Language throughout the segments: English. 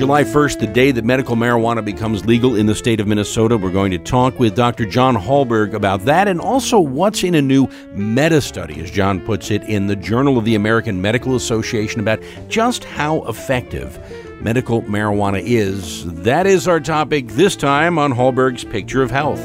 July 1st, the day that medical marijuana becomes legal in the state of Minnesota. We're going to talk with Dr. John Hallberg about that and also what's in a new meta study, as John puts it, in the Journal of the American Medical Association about just how effective medical marijuana is. That is our topic this time on Hallberg's Picture of Health.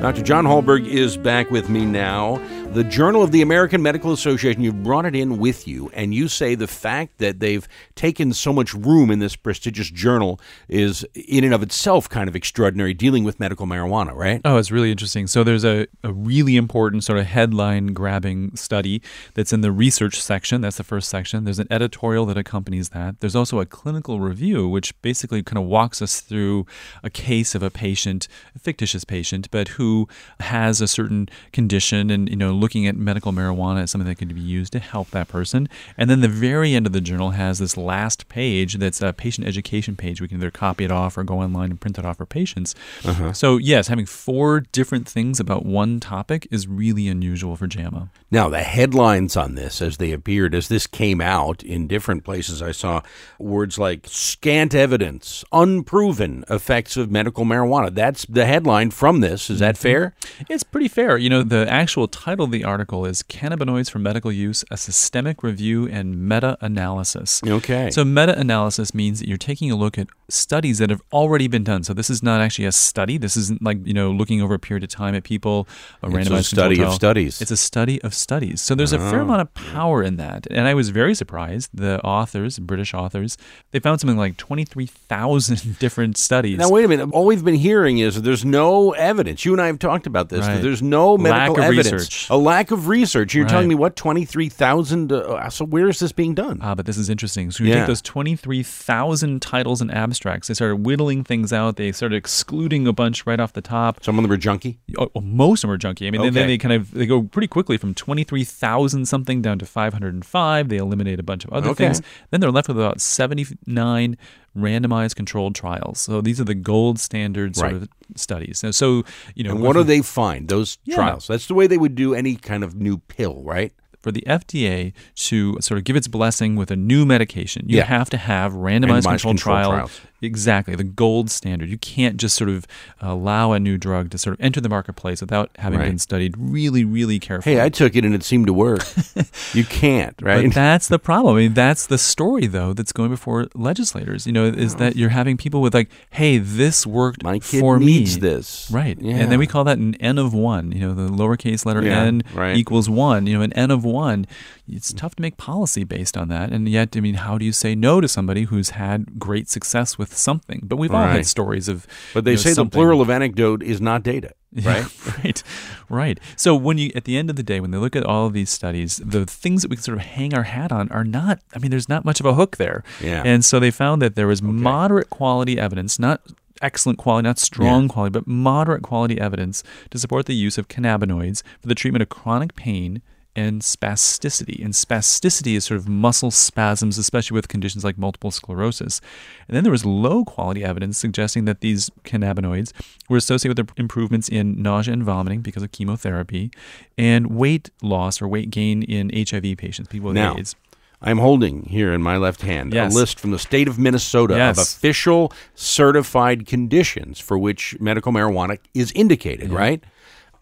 Dr. John Hallberg is back with me now the Journal of the American Medical Association, You've brought it in with you, and you say the fact that they've taken so much room in this prestigious journal is, in and of itself, kind of extraordinary, dealing with medical marijuana, right? Oh, it's really interesting. So there's a, a really important sort of headline grabbing study that's in the research section. That's the first section. There's an editorial that accompanies that. There's also a clinical review, which basically kind of walks us through a case of a patient, a fictitious patient, but who has a certain condition and, you know, looking at medical marijuana as something that could be used to help that person. And then the very end of the journal has this last page that's a patient education page. We can either copy it off or go online and print it off for patients. Uh-huh. So, yes, having four different things about one topic is really unusual for JAMA. Now, the headlines on this, as they appeared, as this came out in different places, I saw words like scant evidence, unproven effects of medical marijuana. That's the headline from this. Is that mm-hmm. fair? It's pretty fair. You know, the actual title of the article is Cannabinoids for Medical Use A Systemic Review and Meta Analysis. Okay. So, meta analysis means that you're taking a look at studies that have already been done. So, this is not actually a study. This isn't like, you know, looking over a period of time at people, a it's randomized a study of studies. It's a study of studies. So, there's a fair oh. amount of power in that. And I was very surprised. The authors, British authors, they found something like 23,000 different studies. Now, wait a minute. All we've been hearing is there's no evidence. You and I have talked about this. Right. there's no medical evidence. Research. A lack of research. You're right. telling me what 23,000 uh, so where is this being done? Ah, but this is interesting. So you yeah. take those 23,000 titles and abstracts. They started whittling things out. They started excluding a bunch right off the top. Some of them are junky? Oh, well, most of them are junky. I mean, okay. then they kind of they go pretty quickly from 23,000 something down to 505. They eliminate a bunch of other okay. things. Then they're left with about 79 randomized controlled trials. So these are the gold standard sort right. of studies. So, so you know, and what do they find? Those yeah. trials. That's the way they would do any kind of new pill, right? for the FDA to sort of give its blessing with a new medication, you yeah. have to have randomized, randomized controlled, trial trials. Exactly, the gold standard. You can't just sort of allow a new drug to sort of enter the marketplace without having right. been studied really, really carefully. Hey, I took it and it seemed to work. you can't, right? But that's the problem. I mean, that's the story, though, that's going before legislators. You know, is oh. that you're having people with like, "Hey, this worked My kid for needs me." This, right? Yeah. And then we call that an n of one. You know, the lowercase letter yeah, n right. equals one. You know, an n of one. It's tough to make policy based on that, and yet, I mean, how do you say no to somebody who's had great success with something. But we've all had stories of. But they you know, say something. the plural of anecdote is not data. Right, yeah, right, right. So when you, at the end of the day, when they look at all of these studies, the things that we can sort of hang our hat on are not. I mean, there's not much of a hook there. Yeah. And so they found that there was okay. moderate quality evidence, not excellent quality, not strong yeah. quality, but moderate quality evidence to support the use of cannabinoids for the treatment of chronic pain and spasticity. And spasticity is sort of muscle spasms, especially with conditions like multiple sclerosis. And then there was low quality evidence suggesting that these cannabinoids were associated with improvements in nausea and vomiting because of chemotherapy and weight loss or weight gain in HIV patients, people with now, AIDS. I'm holding here in my left hand yes. a list from the state of Minnesota yes. of official certified conditions for which medical marijuana is indicated, yeah. right?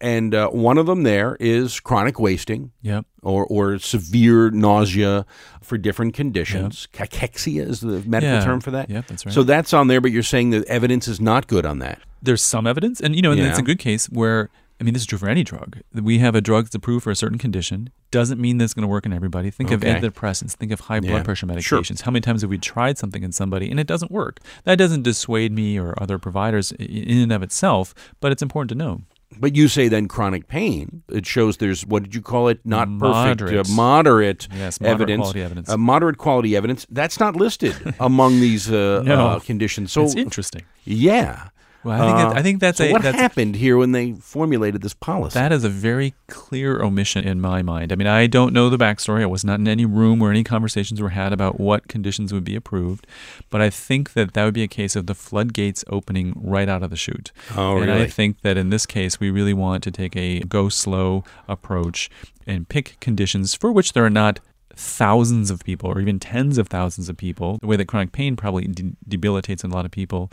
And uh, one of them there is chronic wasting, yep. or or severe nausea for different conditions. Yep. Cachexia is the medical yeah. term for that. Yep, that's right. So that's on there, but you're saying the evidence is not good on that. There's some evidence, and you know, and yeah. it's a good case where. I mean, this is true for any drug. We have a drug that's approved for a certain condition. Doesn't mean that's going to work in everybody. Think okay. of antidepressants. Think of high blood yeah. pressure medications. Sure. How many times have we tried something in somebody and it doesn't work? That doesn't dissuade me or other providers in and of itself, but it's important to know. But you say then chronic pain. It shows there's what did you call it? Not moderate. perfect, uh, moderate, yes, moderate evidence. Quality evidence. Uh, moderate quality evidence. That's not listed among these uh, no. uh, conditions. So it's interesting. Yeah. Well, I think, Uh, that, I think that's so a what that's, happened here when they formulated this policy? That is a very clear omission in my mind. I mean, I don't know the backstory. I was not in any room where any conversations were had about what conditions would be approved, but I think that that would be a case of the floodgates opening right out of the chute. Oh, and I think that in this case, we really want to take a go slow approach and pick conditions for which there are not thousands of people or even tens of thousands of people the way that chronic pain probably de- debilitates a lot of people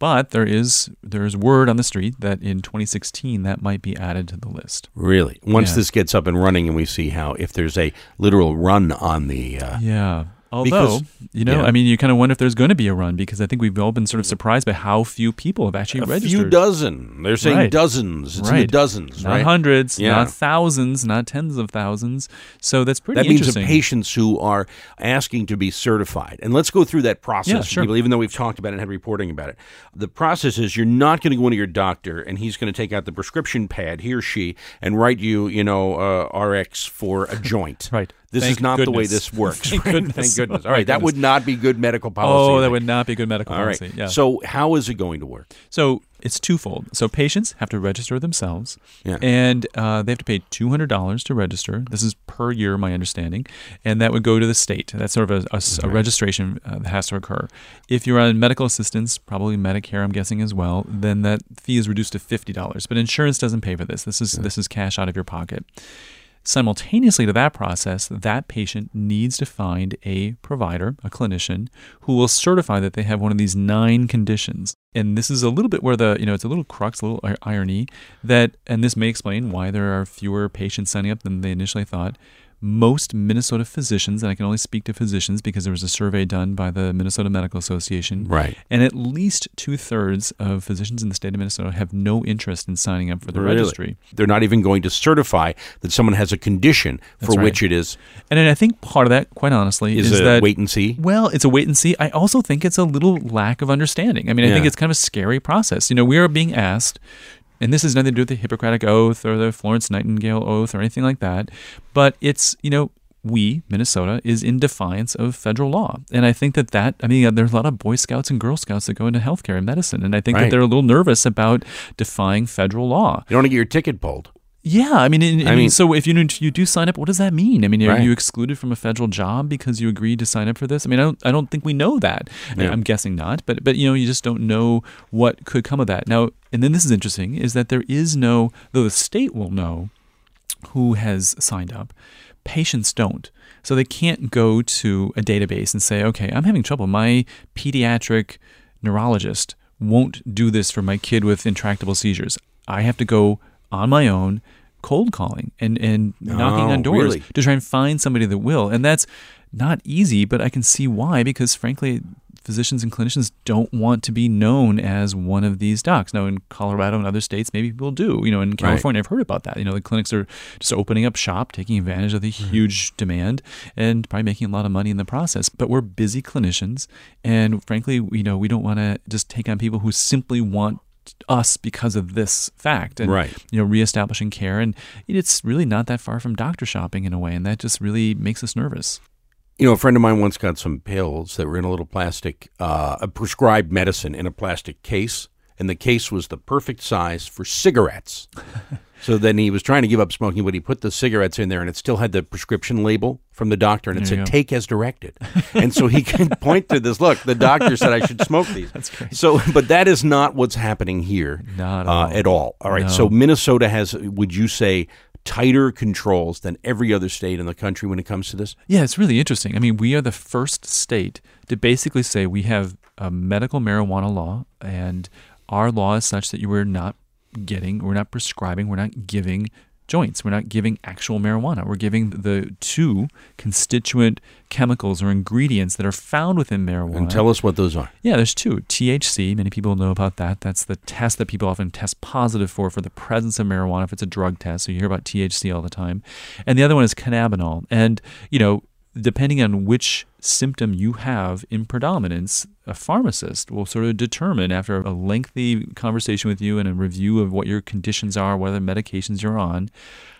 but there is there's word on the street that in 2016 that might be added to the list Really? Once Yeah. this gets up and running and we see how, if there's a literal run on the. Uh, Yeah. Although, Because- you know, yeah. I mean, you kind of wonder if there's going to be a run because I think we've all been sort of surprised by how few people have actually a registered. A few dozen. They're saying Right. dozens. It's in the Right. dozens, not right? hundreds, Yeah. not thousands, not tens of thousands. So that's pretty That means the patients who are asking to be certified. And let's go through that process, Yeah, sure. people, even though we've talked about it and had reporting about it. The process is you're not going to go into your doctor and he's going to take out the prescription pad, he or she, and write you, you know, uh, RX for a joint. Right. This Thank is not the way this works. Thank right? goodness. Thank goodness. Oh, All right, that would not be good medical policy. Oh, that would not be good medical All right. policy. Yeah. So how is it going to work? So it's twofold. So patients have to register themselves, Yeah. and uh, they have to pay two hundred dollars to register. This is per year, my understanding, and that would go to the state. That's sort of a registration uh, that has to occur. If you're on medical assistance, probably Medicare, I'm guessing as well, then that fee is reduced to fifty dollars. But insurance doesn't pay for this. This is this is cash out of your pocket. Simultaneously to that process, that patient needs to find a provider, a clinician, who will certify that they have one of these nine conditions. And this is a little bit where the, you know, it's a little crux, a little irony that, and this may explain why there are fewer patients signing up than they initially thought. Most Minnesota physicians, and I can only speak to physicians because there was a survey done by the Minnesota Medical Association, Right. and at least two thirds of physicians in the state of Minnesota have no interest in signing up for the Really? registry. They're not even going to certify that someone has a condition for right. which it is And I think part of that, quite honestly, is, is, a that wait and see. well, it's a wait and see. I also think it's a little lack of understanding. I mean, I think it's kind of a scary process. You know, we are being asked, and this has nothing to do with the Hippocratic Oath or the Florence Nightingale Oath or anything like that, but it's, you know, we, Minnesota, is in defiance of federal law. And I think that that, I mean, there's a lot of Boy Scouts and Girl Scouts that go into healthcare and medicine. And I think Right. that they're a little nervous about defying federal law. You don't want to get your ticket pulled. Yeah, I mean, and- I, I mean, mean- so if you you do sign up, what does that mean? I mean, are Right. you excluded from a federal job because you agreed to sign up for this? I mean, I don't, I don't think we know that. Yeah. I'm guessing not, but but you know, you just don't know what could come of that. Now, and then this is interesting: is that there is no, though the state will know who has signed up, patients don't. So they can't go to a database and say, okay, I'm having trouble. My pediatric neurologist won't do this for my kid with intractable seizures. I have to go on my own cold calling and, and knocking Oh, on doors really? to try and find somebody that will. And that's not easy, but I can see why because frankly, physicians and clinicians don't want to be known as one of these docs. Now, in Colorado and other states, maybe people do. You know, in California, I've heard about that. You know, the clinics are just opening up shop, taking advantage of the mm-hmm. huge demand, and probably making a lot of money in the process. But we're busy clinicians, and frankly, you know, we don't want to just take on people who simply want us because of this fact and Right. you know reestablishing care. And it's really not that far from doctor shopping in a way and that just really makes us nervous. You know, a friend of mine once got some pills that were in a little plastic, uh, a prescribed medicine in a plastic case, and the case was the perfect size for cigarettes. so then he was trying to give up smoking, but he put the cigarettes in there, and it still had the prescription label from the doctor, and it There said "take as directed." and so he can point to this. Look, the doctor said I should smoke these. That's great. So, but that is not what's happening here Not at uh, all. at all. All right. No. So Minnesota has, would you say? Tighter controls than every other state in the country when it comes to this. Yeah, it's really interesting. I mean, we are the first state to basically say we have a medical marijuana law, and our law is such that you are not getting, we're not prescribing, we're not giving joints. We're not giving actual marijuana. We're giving the two constituent chemicals or ingredients that are found within marijuana. And tell us what those are. Yeah, there's two. THC, many people know about that. That's the test that people often test positive for for the presence of marijuana if it's a drug test. So you hear about THC all the time. And the other one is cannabinol. And, you know, depending on which symptom you have in predominance, a pharmacist will sort of determine after a lengthy conversation with you and a review of what your conditions are, what other medications you're on,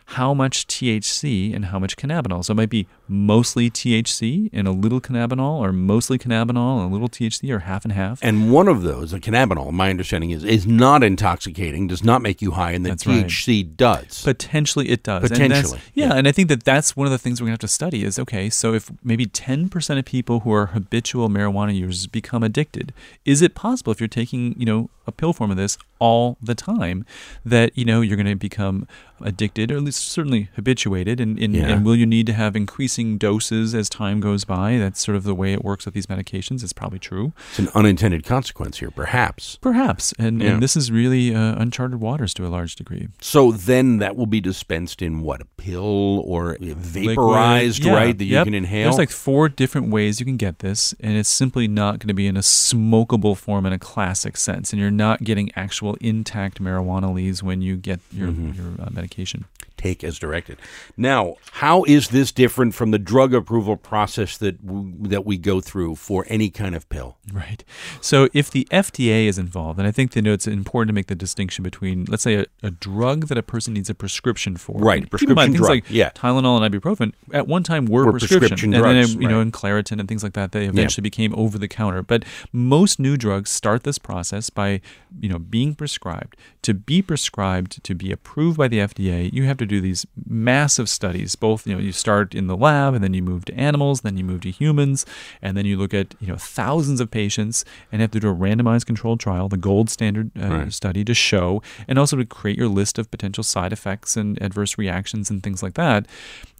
how much THC and how much cannabinol. So it might be mostly THC and a little cannabinol, or mostly cannabinol and a little THC, or half and half. And one of those, the cannabinol, my understanding is, is not intoxicating, does not make you high, and the That's right. THC does. Potentially, it does. And Potentially, yeah, yeah. and I think that that's one of the things we're going to have to study is okay, so if maybe 10% of people who are habitual marijuana users become addicted, is it possible if you're taking, you know, a pill form of this all the time that, you know, you're going to become addicted or at least certainly habituated and, and, Yeah. and will you need to have increasing doses as time goes by? That's sort of the way it works with these medications. It's probably true. it's an unintended consequence here, perhaps. Perhaps. And, Yeah. and this is really uh, uncharted waters to a large degree. So then that will be dispensed in what, a pill or vaporized. Yeah, right, that you can inhale? There's like four different ways you can get this, and it's simply not going to be in a smokable form in a classic sense, and you're not getting actual intact marijuana leaves when you get your Mm-hmm. your uh, medication. take as directed. Now, how is this different from the drug approval process that w- that we go through for any kind of pill? Right. So if the FDA is involved, and I think they know it's important to make the distinction between, let's say, a, a drug that a person needs a prescription for. Right, And mind, prescription things drug, like yeah. Tylenol and ibuprofen at one time were, Were prescription, prescription and drugs, then you know, and Claritin and things like that, they eventually became over the counter. But most new drugs start this process by, you know, being prescribed. To be prescribed, to be approved by the FDA, you have to do these massive studies. Both, you know, you start in the lab, and then you move to animals, then you move to humans, and then you look at, you know, thousands of patients, and have to do a randomized controlled trial, the gold standard uh, Right. study, to show, and also to create your list of potential side effects and adverse reactions and things like that.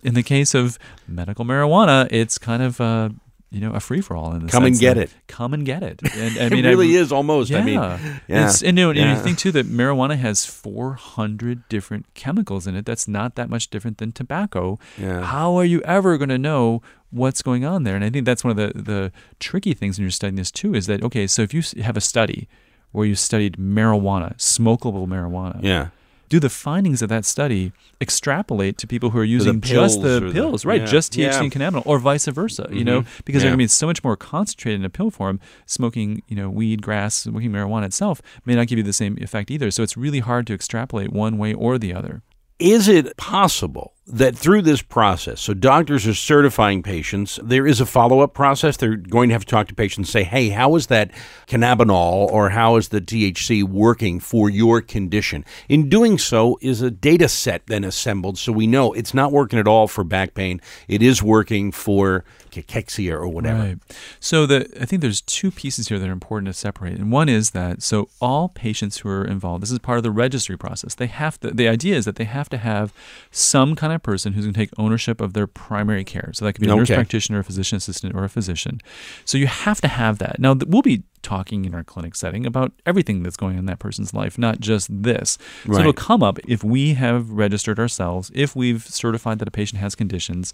In the case of medical marijuana, it's kind of uh, you know a free for all in the Come and get it. Come and get it. And, I it mean, I- really is almost. yeah. I mean, yeah. it's- and, you know, and you think too that marijuana has 400 different chemicals in it. That's not that much different than tobacco. Yeah. How are you ever going to know what's going on there? And I think that's one of the, the tricky things when you're studying this too is that, okay, so if you have a study where you studied marijuana, smokable marijuana, yeah. Do the findings of that study extrapolate to people who are using pills just the or the- pills, right? yeah, Just THC yeah. Mm-hmm. and cannabinol, or vice versa, you know, because yeah. they're going to be so much more concentrated in a pill form. Smoking, you know, weed, grass, smoking marijuana itself may not give you the same effect either. So it's really hard to extrapolate one way or the other. Is it possible that through this process, so doctors are certifying patients, there is a follow up process? They're going to have to talk to patients and say, hey, how is that cannabinol or how is the THC working for your condition? In doing so, is a data set then assembled so we know it's not working at all for back pain, it is working for cachexia or whatever? Right. So the I think there's two pieces here that are important to separate. And one is that so all patients who are involved, this is part of the registry process. They have to the idea is that they have to have some kind of person who's going to take ownership of their primary care. So that could be a nurse practitioner, a physician assistant, or a physician. So you have to have that. Now we'll be talking in our clinic setting about everything that's going on in that person's life, not just this. So it'll come up if we have registered ourselves, if we've certified that a patient has conditions,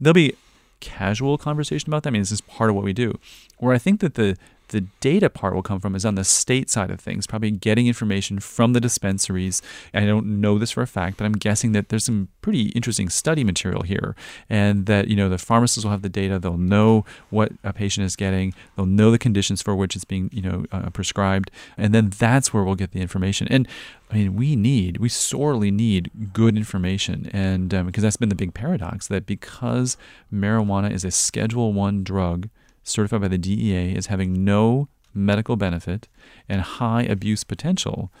there'll be casual conversation about that. I mean, this is part of what we do. Where I think that the the data part will come from is on the state side of things, probably getting information from the dispensaries. I don't know this for a fact, but I'm guessing that there's some pretty interesting study material here, and that you know the pharmacists will have the data. They'll know what a patient is getting. They'll know the conditions for which it's being you know uh, prescribed, and then that's where we'll get the information. And I mean, we need, we sorely need good information, and um, because that's been the big paradox that because marijuana is a Schedule One drug certified by the DEA as having no medical benefit and high abuse potential,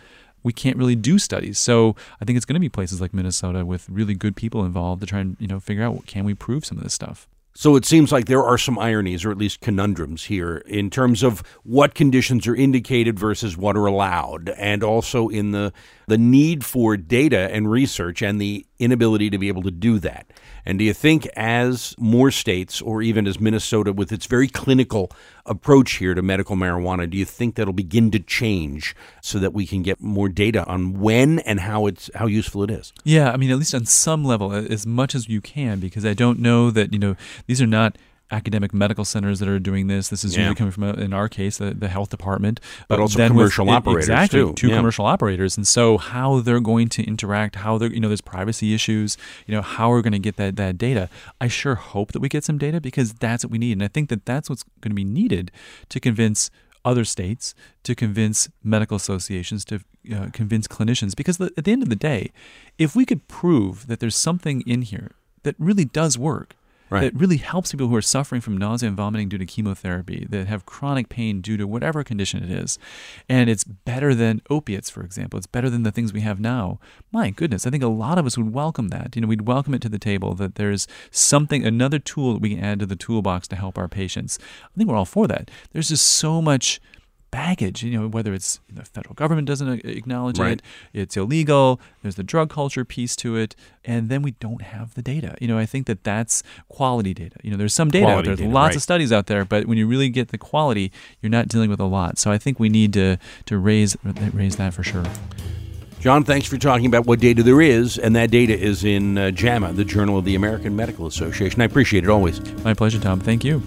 we can't really do studies. So I think it's going to be places like Minnesota with really good people involved to try and you know figure out can we prove some of this stuff. So it seems like there are some ironies, or at least conundrums here, in terms of what conditions are indicated versus what are allowed, and also in the the need for data and research and the inability to be able to do that. And do you think, as more states, or even as Minnesota, with its very clinical approach here to medical marijuana, do you think that'll begin to change so that we can get more data on when and how it's how useful it is? Yeah, I mean, at least on some level, as much as you can, because I don't know that, you know, these are not academic medical centers that are doing this. This is Yeah. usually coming from, a, in our case, the, the health department. But also then with- commercial e- operators, Exactly, too. two Yeah. commercial operators. And so how they're going to interact, how they're, you know, there's privacy issues, you know, how we're going to get that, that data. I sure hope that we get some data because that's what we need. And I think that that's what's going to be needed to convince other states, to convince medical associations, to uh, convince clinicians. Because at the end of the day, if we could prove that there's something in here that really does work, Right. that really helps people who are suffering from nausea and vomiting due to chemotherapy, that have chronic pain due to whatever condition it is. And it's better than opiates, for example. It's better than the things we have now. My goodness, I think a lot of us would welcome that. You know, we'd welcome it to the table that there's something, another tool that we can add to the toolbox to help our patients. I think we're all for that. There's just so much baggage, you know, whether it's the federal government doesn't acknowledge Right. it, it's illegal, there's the drug culture piece to it, and then we don't have the data. You know, I think that that's quality data. You know, there's some data out there, there's data, lots right. of studies out there, but when you really get the quality, you're not dealing with a lot. So I think we need to to raise raise that for sure. John, thanks for talking about what data there is, and that data is in uh, JAMA, the Journal of the American Medical Association. I appreciate it always. My pleasure, Tom. Thank you.